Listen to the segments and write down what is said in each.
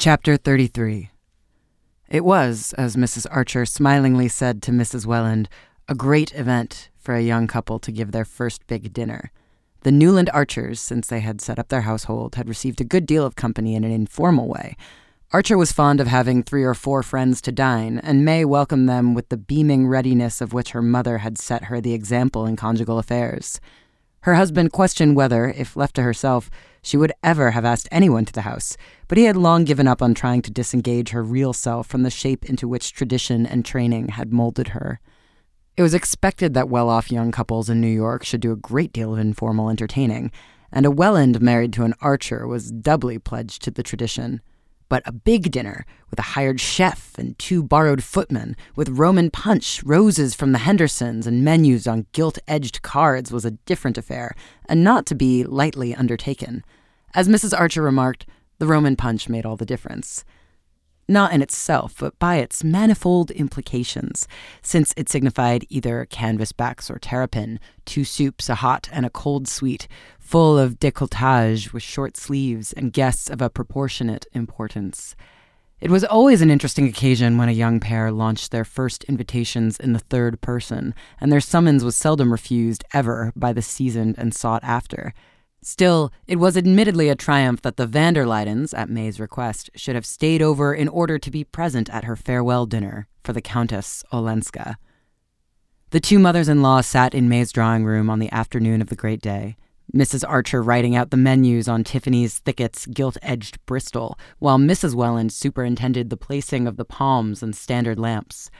Chapter 33 It was, as Mrs. Archer smilingly said to Mrs. Welland, a great event for a young couple to give their first big dinner. The Newland Archers, since they had set up their household, had received a good deal of company in an informal way. Archer was fond of having three or four friends to dine, and May welcomed them with the beaming readiness of which her mother had set her the example in conjugal affairs. Her husband questioned whether, if left to herself, she would ever have asked anyone to the house, but he had long given up on trying to disengage her real self from the shape into which tradition and training had molded her. It was expected that well off young couples in New York should do a great deal of informal entertaining, and a Welland married to an archer was doubly pledged to the tradition but a big dinner with a hired chef and two borrowed footmen, with Roman punch, roses from the Hendersons, and menus on gilt edged cards was a different affair, and not to be lightly undertaken. As Mrs. Archer remarked, the Roman punch made all the difference not in itself, but by its manifold implications, since it signified either canvasbacks or terrapin, two soups, a hot and a cold sweet, full of décolletage with short sleeves and guests of a proportionate importance. It was always an interesting occasion when a young pair launched their first invitations in the third person, and their summons was seldom refused ever by the seasoned and sought after. Still, it was admittedly a triumph that the van der Luydens, at May's request, should have stayed over in order to be present at her farewell dinner for the Countess Olenska. The two mothers in law sat in May's drawing room on the afternoon of the great day, Mrs. Archer writing out the menus on Tiffany's Thicket's gilt edged Bristol, while Mrs. Welland superintended the placing of the palms and standard lamps.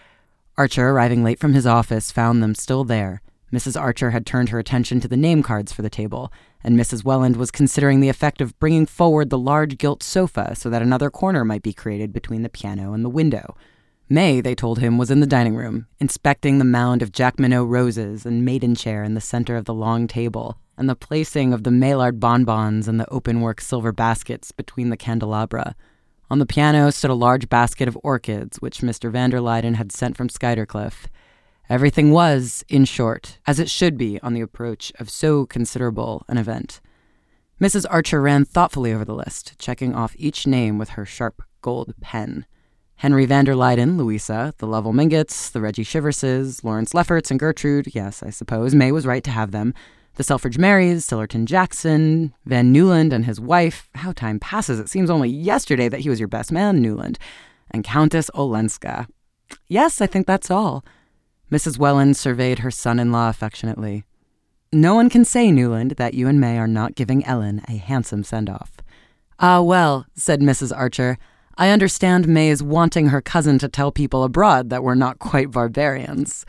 Archer, arriving late from his office, found them still there. Mrs. Archer had turned her attention to the name cards for the table, and Mrs. Welland was considering the effect of bringing forward the large gilt sofa so that another corner might be created between the piano and the window. May, they told him, was in the dining room, inspecting the mound of Jacqueminot roses and maidenhair in the center of the long table, and the placing of the Maillard bonbons and the openwork silver baskets between the candelabra. On the piano stood a large basket of orchids, which Mr. van der Luyden had sent from Skuytercliff. Everything was, in short, as it should be on the approach of so considerable an event. Mrs. Archer ran thoughtfully over the list, checking off each name with her sharp gold pen. Henry van der Luyden, Louisa, the Lovell Mingotts, the Reggie Shiverses, Lawrence Lefferts, and Gertrude, yes, I suppose, May was right to have them, the Selfridge Merrys, Sillerton Jackson, Van Newland and his wife, how time passes, it seems only yesterday that he was your best man, Newland, and Countess Olenska. Yes, I think that's all. Mrs. Welland surveyed her son in law affectionately. No one can say, Newland, that you and May are not giving Ellen a handsome send off. Ah, well, said Mrs. Archer, I understand May is wanting her cousin to tell people abroad that we're not quite barbarians.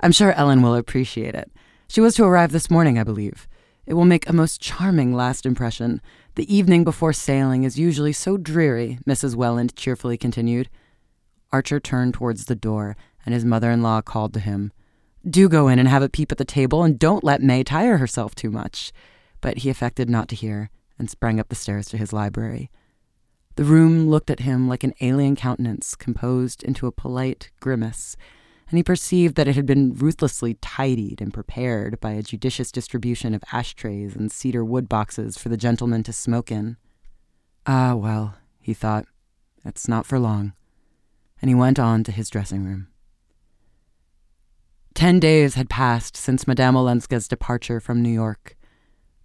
I'm sure Ellen will appreciate it. She was to arrive this morning, I believe. It will make a most charming last impression. The evening before sailing is usually so dreary, Mrs. Welland cheerfully continued. Archer turned towards the door and his mother in law called to him. Do go in and have a peep at the table, and don't let May tire herself too much. But he affected not to hear, and sprang up the stairs to his library. The room looked at him like an alien countenance composed into a polite grimace, and he perceived that it had been ruthlessly tidied and prepared by a judicious distribution of ashtrays and cedar wood boxes for the gentlemen to smoke in. Ah, well, he thought, it's not for long. And he went on to his dressing room. Ten days had passed since Madame Olenska's departure from New York.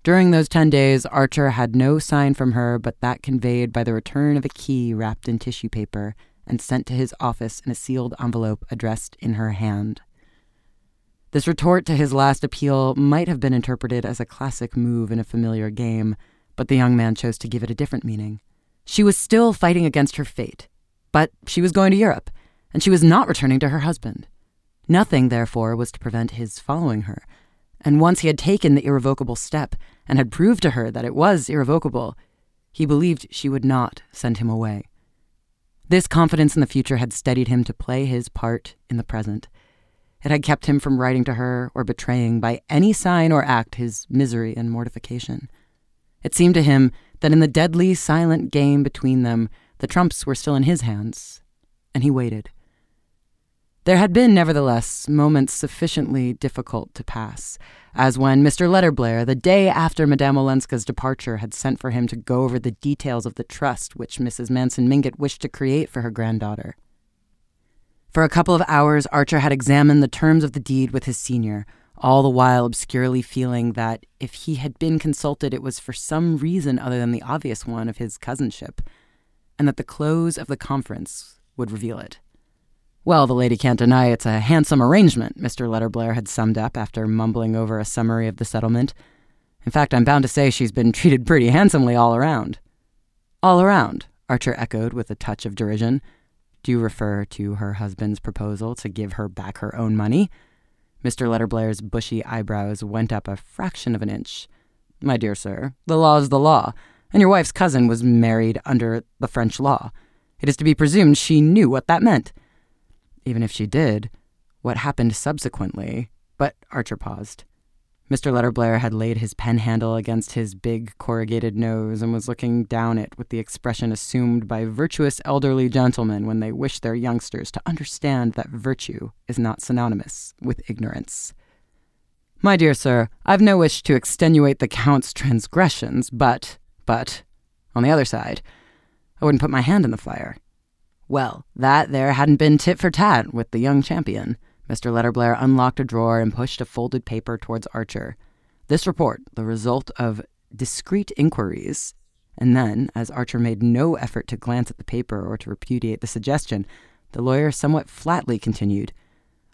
During those ten days, Archer had no sign from her but that conveyed by the return of a key wrapped in tissue paper and sent to his office in a sealed envelope addressed in her hand. This retort to his last appeal might have been interpreted as a classic move in a familiar game, but the young man chose to give it a different meaning. She was still fighting against her fate, but she was going to Europe, and she was not returning to her husband. Nothing, therefore, was to prevent his following her. And once he had taken the irrevocable step and had proved to her that it was irrevocable, he believed she would not send him away. This confidence in the future had steadied him to play his part in the present. It had kept him from writing to her or betraying by any sign or act his misery and mortification. It seemed to him that in the deadly, silent game between them, the trumps were still in his hands, and he waited. There had been, nevertheless, moments sufficiently difficult to pass, as when Mr. Letterblair, the day after Madame Olenska's departure, had sent for him to go over the details of the trust which Mrs. Manson Mingott wished to create for her granddaughter. For a couple of hours, Archer had examined the terms of the deed with his senior, all the while obscurely feeling that if he had been consulted, it was for some reason other than the obvious one of his cousinship, and that the close of the conference would reveal it. Well, the lady can't deny it's a handsome arrangement, Mr. Letterblair had summed up after mumbling over a summary of the settlement. In fact, I'm bound to say she's been treated pretty handsomely all around. All around, Archer echoed with a touch of derision. Do you refer to her husband's proposal to give her back her own money? Mr. Letterblair's bushy eyebrows went up a fraction of an inch. My dear sir, the law is the law, and your wife's cousin was married under the French law. It is to be presumed she knew what that meant. Even if she did, what happened subsequently? But Archer paused. Mr. Letterblair had laid his pen handle against his big corrugated nose and was looking down it with the expression assumed by virtuous elderly gentlemen when they wish their youngsters to understand that virtue is not synonymous with ignorance. My dear sir, I've no wish to extenuate the Count's transgressions, but, but, on the other side, I wouldn't put my hand in the fire. Well, that there hadn't been tit for tat with the young champion. Mr. Letterblair unlocked a drawer and pushed a folded paper towards Archer. This report, the result of discreet inquiries. And then, as Archer made no effort to glance at the paper or to repudiate the suggestion, the lawyer somewhat flatly continued.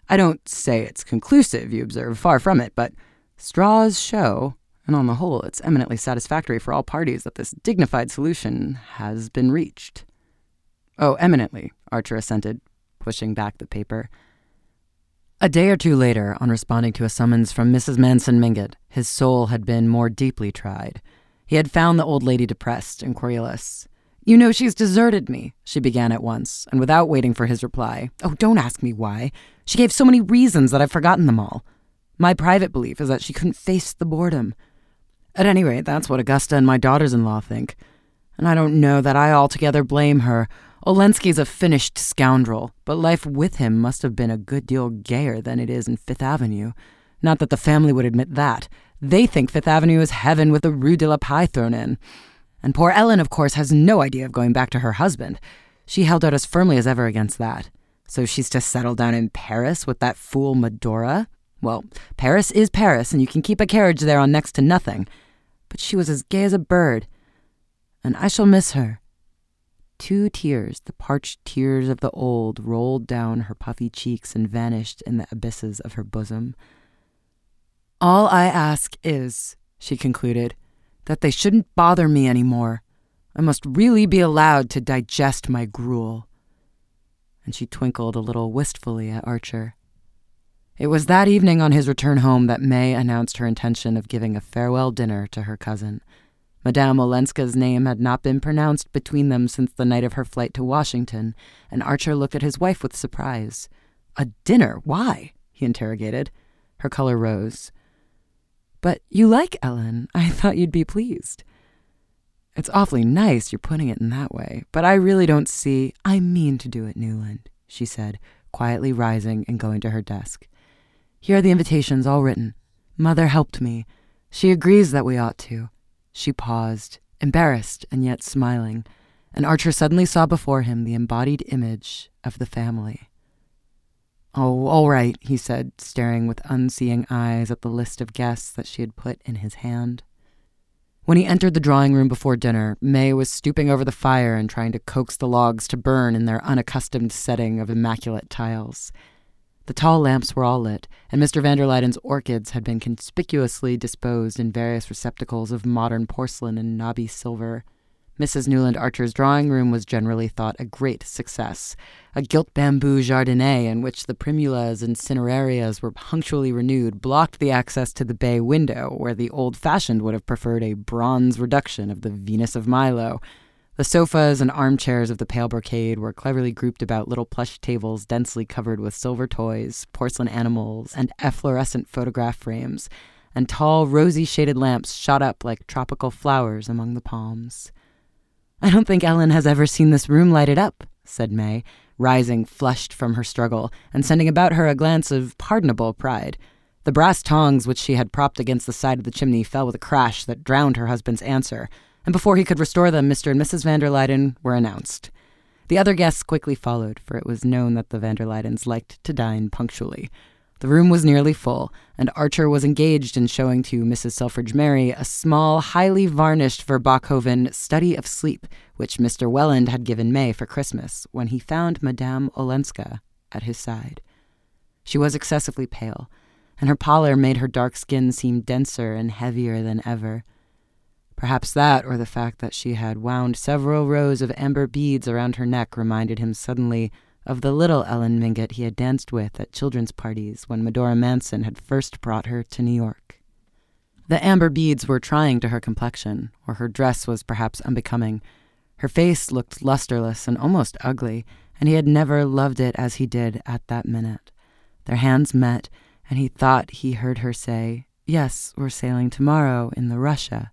I don't say it's conclusive, you observe, far from it, but straws show, and on the whole, it's eminently satisfactory for all parties that this dignified solution has been reached. Oh, eminently, Archer assented, pushing back the paper. A day or two later, on responding to a summons from Mrs. Manson Mingott, his soul had been more deeply tried. He had found the old lady depressed and querulous. You know, she's deserted me, she began at once, and without waiting for his reply. Oh, don't ask me why. She gave so many reasons that I've forgotten them all. My private belief is that she couldn't face the boredom. At any rate, that's what Augusta and my daughters in law think. And I don't know that I altogether blame her, Olenski's a finished scoundrel, but life with him must have been a good deal gayer than it is in Fifth Avenue. Not that the family would admit that. They think Fifth Avenue is heaven with the Rue de la Paix thrown in. And poor Ellen, of course, has no idea of going back to her husband. She held out as firmly as ever against that. So she's to settle down in Paris with that fool Medora? Well, Paris is Paris, and you can keep a carriage there on next to nothing. But she was as gay as a bird. And I shall miss her. Two tears, the parched tears of the old, rolled down her puffy cheeks and vanished in the abysses of her bosom. All I ask is, she concluded, that they shouldn't bother me any more. I must really be allowed to digest my gruel. And she twinkled a little wistfully at Archer. It was that evening on his return home that May announced her intention of giving a farewell dinner to her cousin. Madame Olenska's name had not been pronounced between them since the night of her flight to Washington, and Archer looked at his wife with surprise. A dinner? Why? he interrogated. Her color rose. But you like Ellen. I thought you'd be pleased. It's awfully nice you're putting it in that way, but I really don't see. I mean to do it, Newland, she said, quietly rising and going to her desk. Here are the invitations all written. Mother helped me. She agrees that we ought to. She paused, embarrassed and yet smiling, and Archer suddenly saw before him the embodied image of the family. Oh, all right, he said, staring with unseeing eyes at the list of guests that she had put in his hand. When he entered the drawing room before dinner, May was stooping over the fire and trying to coax the logs to burn in their unaccustomed setting of immaculate tiles. The tall lamps were all lit, and Mr. van der Luyden's orchids had been conspicuously disposed in various receptacles of modern porcelain and knobby silver. Mrs. Newland Archer's drawing room was generally thought a great success. A gilt bamboo jardinet in which the primulas and cinerarias were punctually renewed blocked the access to the bay window, where the old fashioned would have preferred a bronze reduction of the Venus of Milo. The sofas and armchairs of the pale brocade were cleverly grouped about little plush tables densely covered with silver toys, porcelain animals, and efflorescent photograph frames, and tall, rosy shaded lamps shot up like tropical flowers among the palms. I don't think Ellen has ever seen this room lighted up, said May, rising flushed from her struggle and sending about her a glance of pardonable pride. The brass tongs which she had propped against the side of the chimney fell with a crash that drowned her husband's answer and before he could restore them, Mr. and Mrs. van der Luyden were announced. The other guests quickly followed, for it was known that the van der Luydens liked to dine punctually. The room was nearly full, and Archer was engaged in showing to Mrs. Selfridge Merry a small, highly varnished Verboeckhoven study of sleep, which Mr. Welland had given May for Christmas, when he found Madame Olenska at his side. She was excessively pale, and her pallor made her dark skin seem denser and heavier than ever. Perhaps that, or the fact that she had wound several rows of amber beads around her neck, reminded him suddenly of the little Ellen Mingott he had danced with at children's parties when Medora Manson had first brought her to New York. The amber beads were trying to her complexion, or her dress was perhaps unbecoming. Her face looked lusterless and almost ugly, and he had never loved it as he did at that minute. Their hands met, and he thought he heard her say, Yes, we're sailing tomorrow in the Russia.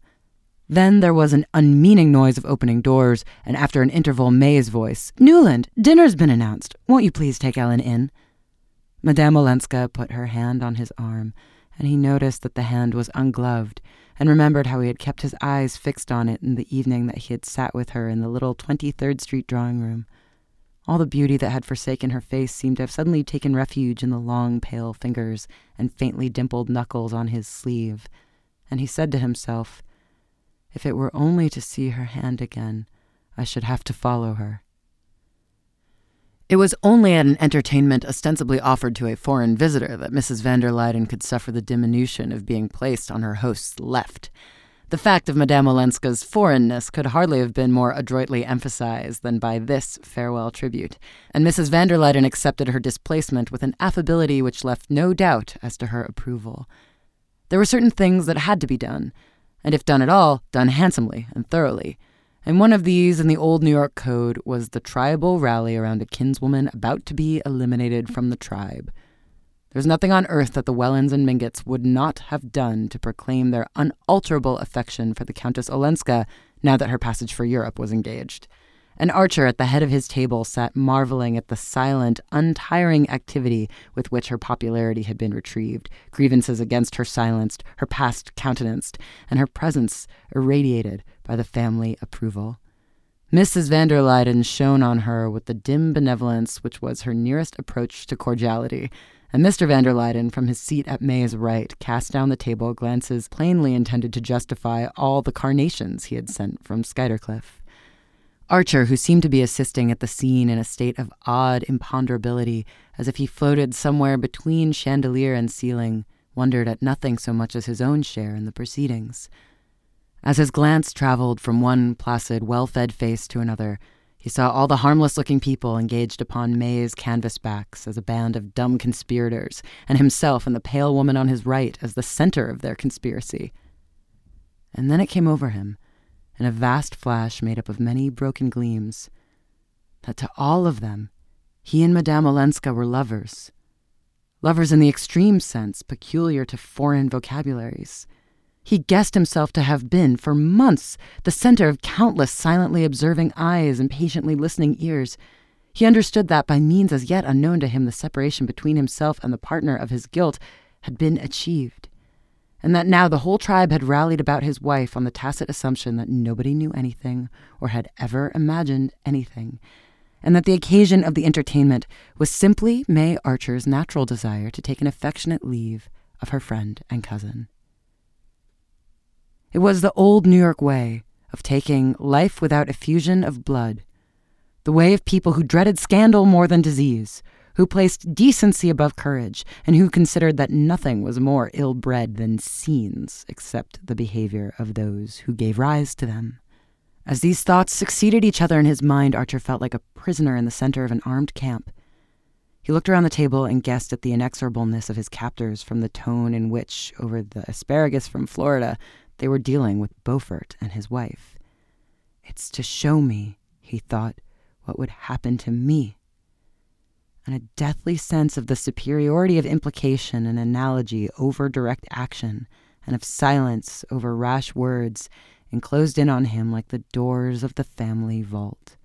Then there was an unmeaning noise of opening doors, and after an interval, May's voice Newland, dinner's been announced. Won't you please take Ellen in? Madame Olenska put her hand on his arm, and he noticed that the hand was ungloved, and remembered how he had kept his eyes fixed on it in the evening that he had sat with her in the little 23rd Street drawing room. All the beauty that had forsaken her face seemed to have suddenly taken refuge in the long, pale fingers and faintly dimpled knuckles on his sleeve, and he said to himself, if it were only to see her hand again, I should have to follow her. It was only at an entertainment ostensibly offered to a foreign visitor that Mrs. van der Luyden could suffer the diminution of being placed on her host's left. The fact of Madame Olenska's foreignness could hardly have been more adroitly emphasized than by this farewell tribute, and Mrs. van der Luyden accepted her displacement with an affability which left no doubt as to her approval. There were certain things that had to be done, and if done at all, done handsomely and thoroughly. And one of these in the old New York Code was the tribal rally around a kinswoman about to be eliminated from the tribe. There's nothing on earth that the Wellands and Mingotts would not have done to proclaim their unalterable affection for the Countess Olenska now that her passage for Europe was engaged. An archer at the head of his table sat marveling at the silent, untiring activity with which her popularity had been retrieved, grievances against her silenced, her past countenanced, and her presence irradiated by the family approval. Mrs. van der Luyden shone on her with the dim benevolence which was her nearest approach to cordiality, and Mr. van der Luyden, from his seat at May's right, cast down the table glances plainly intended to justify all the carnations he had sent from Skuytercliff. Archer, who seemed to be assisting at the scene in a state of odd imponderability, as if he floated somewhere between chandelier and ceiling, wondered at nothing so much as his own share in the proceedings. As his glance traveled from one placid, well fed face to another, he saw all the harmless looking people engaged upon May's canvas backs as a band of dumb conspirators, and himself and the pale woman on his right as the center of their conspiracy. And then it came over him in a vast flash made up of many broken gleams, that to all of them, he and Madame Olenska were lovers. Lovers in the extreme sense peculiar to foreign vocabularies. He guessed himself to have been, for months, the center of countless silently observing eyes and patiently listening ears. He understood that, by means as yet unknown to him, the separation between himself and the partner of his guilt had been achieved and that now the whole tribe had rallied about his wife on the tacit assumption that nobody knew anything or had ever imagined anything, and that the occasion of the entertainment was simply May Archer's natural desire to take an affectionate leave of her friend and cousin. It was the old New York way of taking life without effusion of blood, the way of people who dreaded scandal more than disease, who placed decency above courage, and who considered that nothing was more ill bred than scenes except the behavior of those who gave rise to them. As these thoughts succeeded each other in his mind, Archer felt like a prisoner in the center of an armed camp. He looked around the table and guessed at the inexorableness of his captors from the tone in which, over the asparagus from Florida, they were dealing with Beaufort and his wife. It's to show me, he thought, what would happen to me and a deathly sense of the superiority of implication and analogy over direct action, and of silence over rash words, enclosed in on him like the doors of the family vault.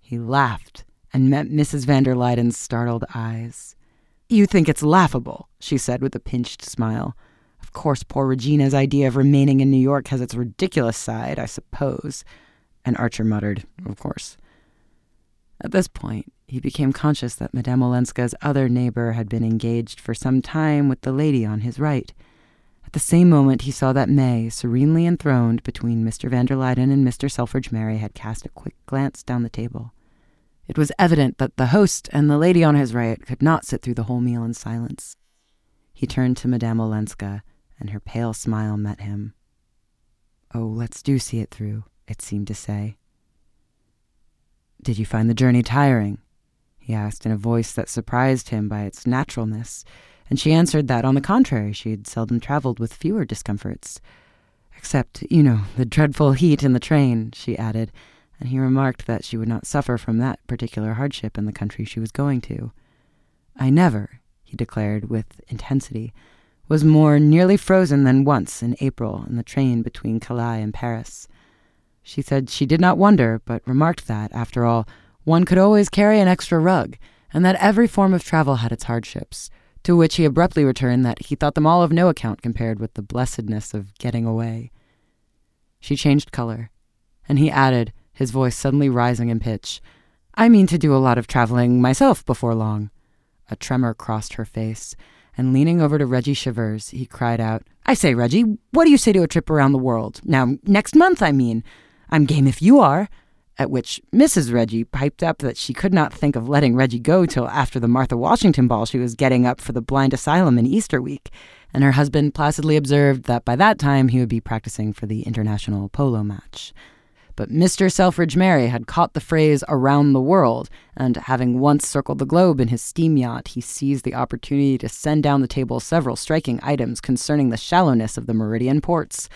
He laughed and met Mrs. van der Luyden's startled eyes. You think it's laughable, she said with a pinched smile. Of course, poor Regina's idea of remaining in New York has its ridiculous side, I suppose. And Archer muttered, Of course. At this point, he became conscious that Madame Olenska's other neighbor had been engaged for some time with the lady on his right. At the same moment, he saw that May, serenely enthroned between Mr. van der Luyden and Mr. Selfridge Merry, had cast a quick glance down the table. It was evident that the host and the lady on his right could not sit through the whole meal in silence. He turned to Madame Olenska, and her pale smile met him. Oh, let's do see it through, it seemed to say. Did you find the journey tiring? He asked in a voice that surprised him by its naturalness, and she answered that, on the contrary, she had seldom traveled with fewer discomforts. Except, you know, the dreadful heat in the train, she added, and he remarked that she would not suffer from that particular hardship in the country she was going to. I never, he declared with intensity, was more nearly frozen than once in April in the train between Calais and Paris. She said she did not wonder, but remarked that, after all, one could always carry an extra rug, and that every form of travel had its hardships, to which he abruptly returned that he thought them all of no account compared with the blessedness of getting away. She changed color, and he added, his voice suddenly rising in pitch, I mean to do a lot of traveling myself before long. A tremor crossed her face, and leaning over to Reggie Shivers, he cried out, I say, Reggie, what do you say to a trip around the world? Now, next month, I mean. I'm game if you are. At which Mrs. Reggie piped up that she could not think of letting Reggie go till after the Martha Washington ball she was getting up for the blind asylum in Easter week, and her husband placidly observed that by that time he would be practicing for the international polo match. But Mr. Selfridge Merry had caught the phrase around the world, and having once circled the globe in his steam yacht, he seized the opportunity to send down the table several striking items concerning the shallowness of the Meridian ports.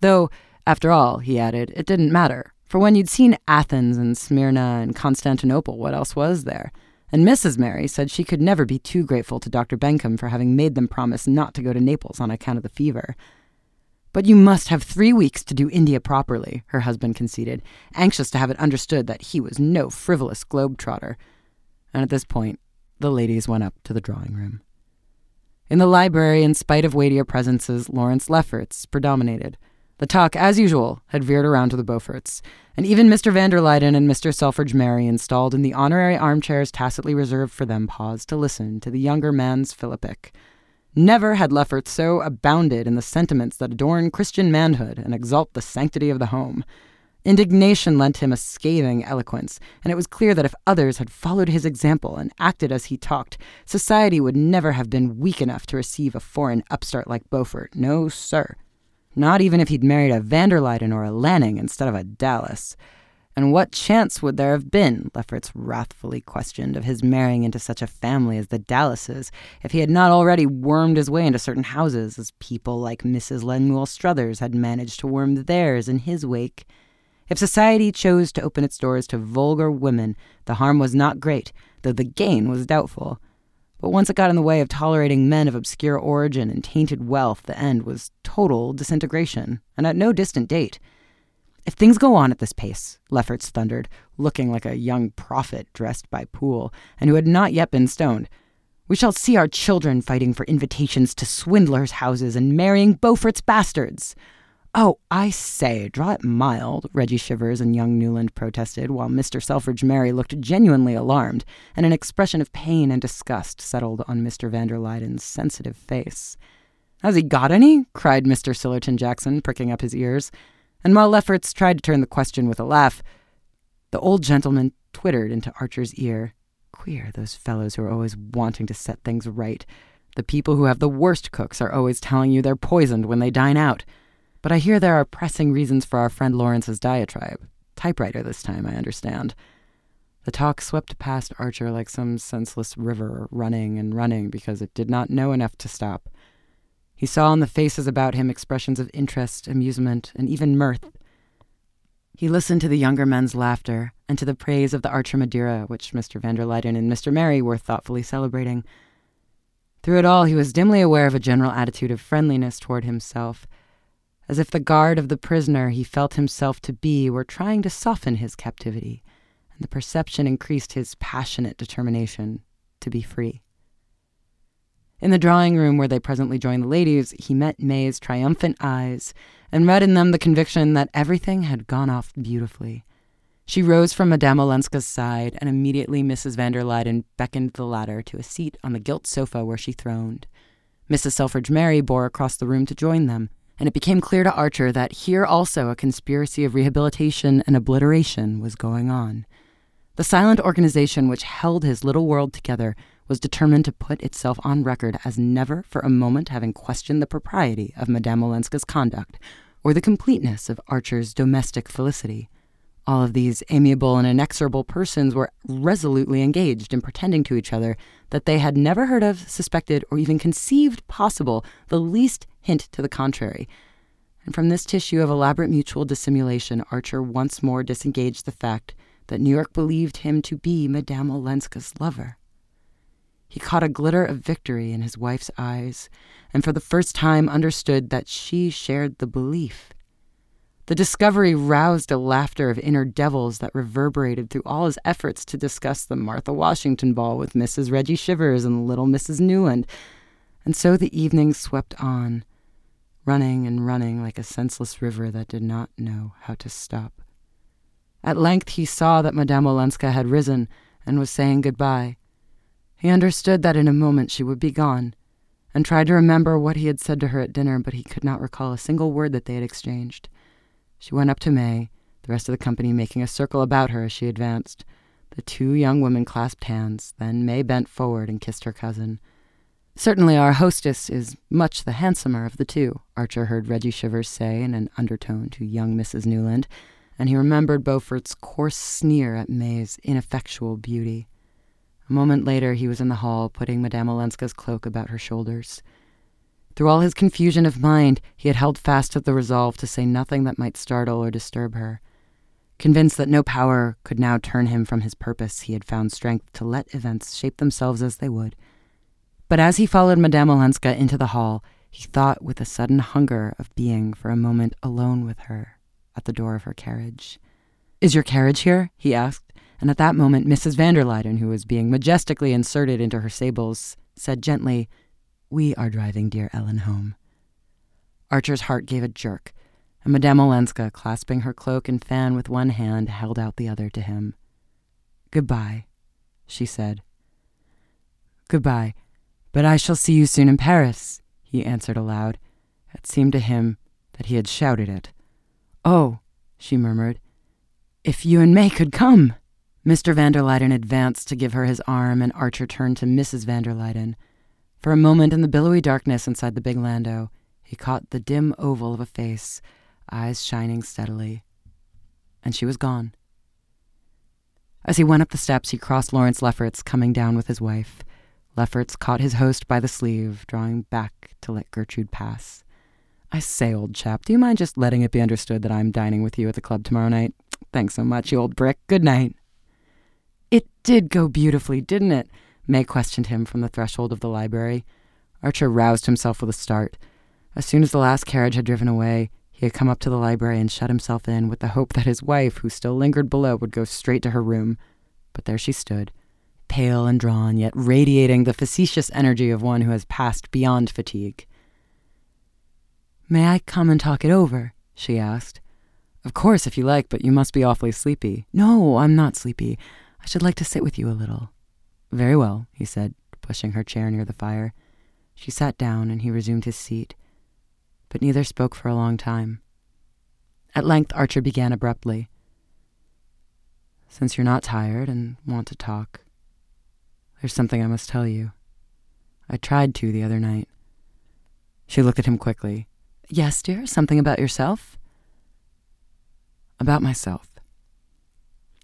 Though after all, he added, it didn't matter, for when you'd seen Athens and Smyrna and Constantinople, what else was there? And Mrs. Merry said she could never be too grateful to Dr. Bencomb for having made them promise not to go to Naples on account of the fever. But you must have three weeks to do India properly, her husband conceded, anxious to have it understood that he was no frivolous globe-trotter. And at this point, the ladies went up to the drawing room. In the library, in spite of weightier presences, Lawrence Lefferts predominated. The talk, as usual, had veered around to the Beauforts, and even Mr. van der Luyden and Mr. Selfridge Merry, installed in the honorary armchairs tacitly reserved for them, paused to listen to the younger man's philippic. Never had Lefferts so abounded in the sentiments that adorn Christian manhood and exalt the sanctity of the home. Indignation lent him a scathing eloquence, and it was clear that if others had followed his example and acted as he talked, society would never have been weak enough to receive a foreign upstart like Beaufort. No, sir. Not even if he'd married a van der Luyden or a Lanning instead of a Dallas. And what chance would there have been, Lefferts wrathfully questioned, of his marrying into such a family as the Dallases if he had not already wormed his way into certain houses, as people like Mrs. Lemuel Struthers had managed to worm theirs in his wake? If society chose to open its doors to vulgar women, the harm was not great, though the gain was doubtful. But once it got in the way of tolerating men of obscure origin and tainted wealth, the end was total disintegration, and at no distant date. If things go on at this pace, Lefferts thundered, looking like a young prophet dressed by Poole, and who had not yet been stoned, we shall see our children fighting for invitations to swindlers' houses and marrying Beaufort's bastards. Oh, I say, draw it mild, Reggie Shivers and young Newland protested, while Mr. Selfridge Merry looked genuinely alarmed, and an expression of pain and disgust settled on Mr. van der Luyden's sensitive face. Has he got any? cried Mr. Sillerton Jackson, pricking up his ears. And while Lefferts tried to turn the question with a laugh, the old gentleman twittered into Archer's ear, Queer, those fellows who are always wanting to set things right. The people who have the worst cooks are always telling you they're poisoned when they dine out. But I hear there are pressing reasons for our friend Lawrence's diatribe. Typewriter this time, I understand. The talk swept past Archer like some senseless river, running and running because it did not know enough to stop. He saw in the faces about him expressions of interest, amusement, and even mirth. He listened to the younger men's laughter and to the praise of the Archer Madeira, which Mr. van der Luyden and Mr. Merry were thoughtfully celebrating. Through it all, he was dimly aware of a general attitude of friendliness toward himself, as if the guard of the prisoner he felt himself to be were trying to soften his captivity, and the perception increased his passionate determination to be free. In the drawing room where they presently joined the ladies, he met May's triumphant eyes and read in them the conviction that everything had gone off beautifully. She rose from Madame Olenska's side, and immediately Mrs. van der Luyden beckoned the latter to a seat on the gilt sofa where she throned. Mrs. Selfridge Merry bore across the room to join them, and it became clear to Archer that here also a conspiracy of rehabilitation and obliteration was going on. The silent organization which held his little world together was determined to put itself on record as never for a moment having questioned the propriety of Madame Olenska's conduct or the completeness of Archer's domestic felicity. All of these amiable and inexorable persons were resolutely engaged in pretending to each other that they had never heard of, suspected, or even conceived possible the least hint to the contrary. And from this tissue of elaborate mutual dissimulation, Archer once more disengaged the fact that New York believed him to be Madame Olenska's lover. He caught a glitter of victory in his wife's eyes, and for the first time understood that she shared the belief. The discovery roused a laughter of inner devils that reverberated through all his efforts to discuss the Martha Washington ball with Mrs. Reggie Shivers and little Mrs. Newland. And so the evening swept on, running and running like a senseless river that did not know how to stop. At length he saw that Madame Olenska had risen and was saying goodbye. He understood that in a moment she would be gone, and tried to remember what he had said to her at dinner, but he could not recall a single word that they had exchanged. She went up to May, the rest of the company making a circle about her as she advanced. The two young women clasped hands, then May bent forward and kissed her cousin. Certainly our hostess is much the handsomer of the two, Archer heard Reggie Shivers say in an undertone to young Mrs. Newland, and he remembered Beaufort's coarse sneer at May's ineffectual beauty. A moment later, he was in the hall, putting Madame Olenska's cloak about her shoulders. Through all his confusion of mind, he had held fast to the resolve to say nothing that might startle or disturb her. Convinced that no power could now turn him from his purpose, he had found strength to let events shape themselves as they would. But as he followed Madame Olenska into the hall, he thought with a sudden hunger of being for a moment alone with her at the door of her carriage. Is your carriage here? he asked and at that moment Mrs. van der Luyden, who was being majestically inserted into her sables, said gently, We are driving dear Ellen home. Archer's heart gave a jerk, and Madame Olenska, clasping her cloak and fan with one hand, held out the other to him. Goodbye, she said. Goodbye, but I shall see you soon in Paris, he answered aloud. It seemed to him that he had shouted it. Oh, she murmured, if you and May could come! Mr. van der Luyden advanced to give her his arm, and Archer turned to Mrs. van der Luyden. For a moment in the billowy darkness inside the big landau, he caught the dim oval of a face, eyes shining steadily. And she was gone. As he went up the steps, he crossed Lawrence Lefferts coming down with his wife. Lefferts caught his host by the sleeve, drawing back to let Gertrude pass. I say, old chap, do you mind just letting it be understood that I'm dining with you at the club tomorrow night? Thanks so much, you old brick. Good night. It did go beautifully, didn't it? May questioned him from the threshold of the library. Archer roused himself with a start. As soon as the last carriage had driven away, he had come up to the library and shut himself in with the hope that his wife, who still lingered below, would go straight to her room. But there she stood, pale and drawn, yet radiating the facetious energy of one who has passed beyond fatigue. May I come and talk it over? she asked. Of course, if you like, but you must be awfully sleepy. No, I'm not sleepy. I should like to sit with you a little. Very well, he said, pushing her chair near the fire. She sat down, and he resumed his seat. But neither spoke for a long time. At length, Archer began abruptly. Since you're not tired and want to talk, There's something I must tell you. I tried to the other night. She looked at him quickly. Yes, dear, something about yourself? About myself.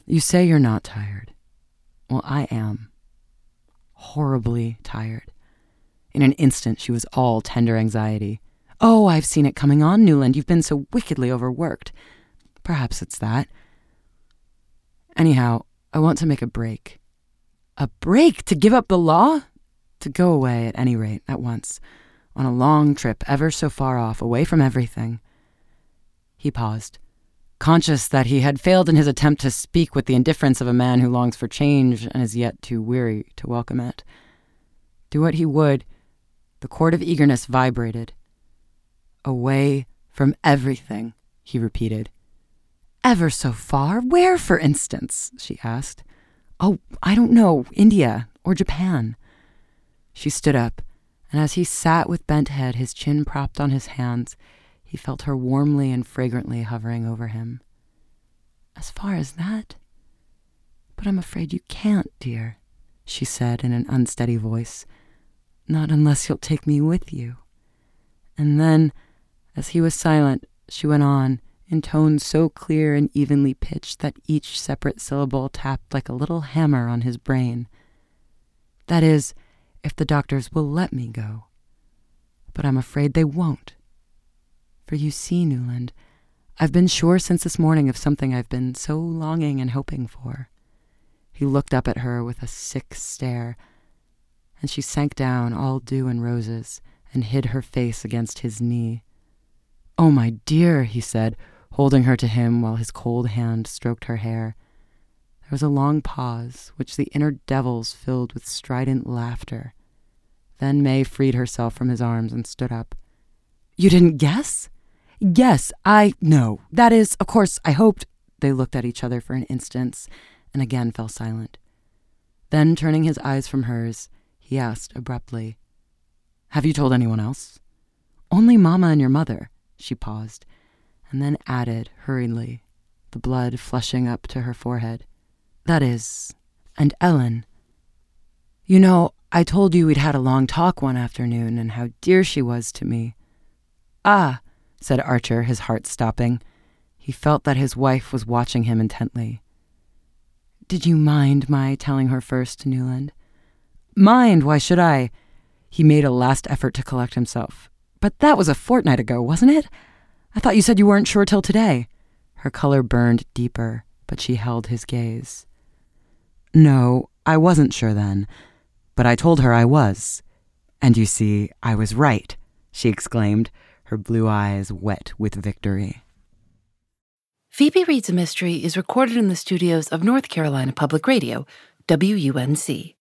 You say you're not tired. Well, I am. Horribly tired. In an instant, she was all tender anxiety. Oh, I've seen it coming on, Newland. You've been so wickedly overworked. Perhaps it's that. Anyhow, I want to make a break. A break? To give up the law? To go away, at any rate, at once, on a long trip ever so far off, away from everything. He paused, conscious that he had failed in his attempt to speak with the indifference of a man who longs for change and is yet too weary to welcome it. Do what he would, the chord of eagerness vibrated. Away from everything, he repeated. Ever so far? Where, for instance? she asked. Oh, I don't know, India or Japan. She stood up, and as he sat with bent head, his chin propped on his hands, he felt her warmly and fragrantly hovering over him. As far as that? But I'm afraid you can't, dear, she said in an unsteady voice. Not unless you'll take me with you. And then, as he was silent, she went on, in tones so clear and evenly pitched that each separate syllable tapped like a little hammer on his brain. That is, if the doctors will let me go. But I'm afraid they won't. For you see, Newland, I've been sure since this morning of something I've been so longing and hoping for. He looked up at her with a sick stare, and she sank down, all dew and roses, and hid her face against his knee. Oh, my dear, he said, holding her to him while his cold hand stroked her hair. There was a long pause, which the inner devils filled with strident laughter. Then May freed herself from his arms and stood up. You didn't guess? Yes, I know. That is, of course, I hoped. They looked at each other for an instant and again fell silent. Then, turning his eyes from hers, he asked abruptly, Have you told anyone else? Only Mamma and your mother. She paused and then added hurriedly, the blood flushing up to her forehead. That is, and Ellen. You know, I told you we'd had a long talk one afternoon and how dear she was to me. Ah, said Archer, his heart stopping. He felt that his wife was watching him intently. Did you mind my telling her first, Newland? Mind? Why should I? He made a last effort to collect himself. But that was a fortnight ago, wasn't it? I thought you said you weren't sure till today. Her color burned deeper, but she held his gaze. No, I wasn't sure then, but I told her I was. And you see, I was right, she exclaimed, her blue eyes wet with victory. Phoebe Reads a Mystery is recorded in the studios of North Carolina Public Radio, WUNC.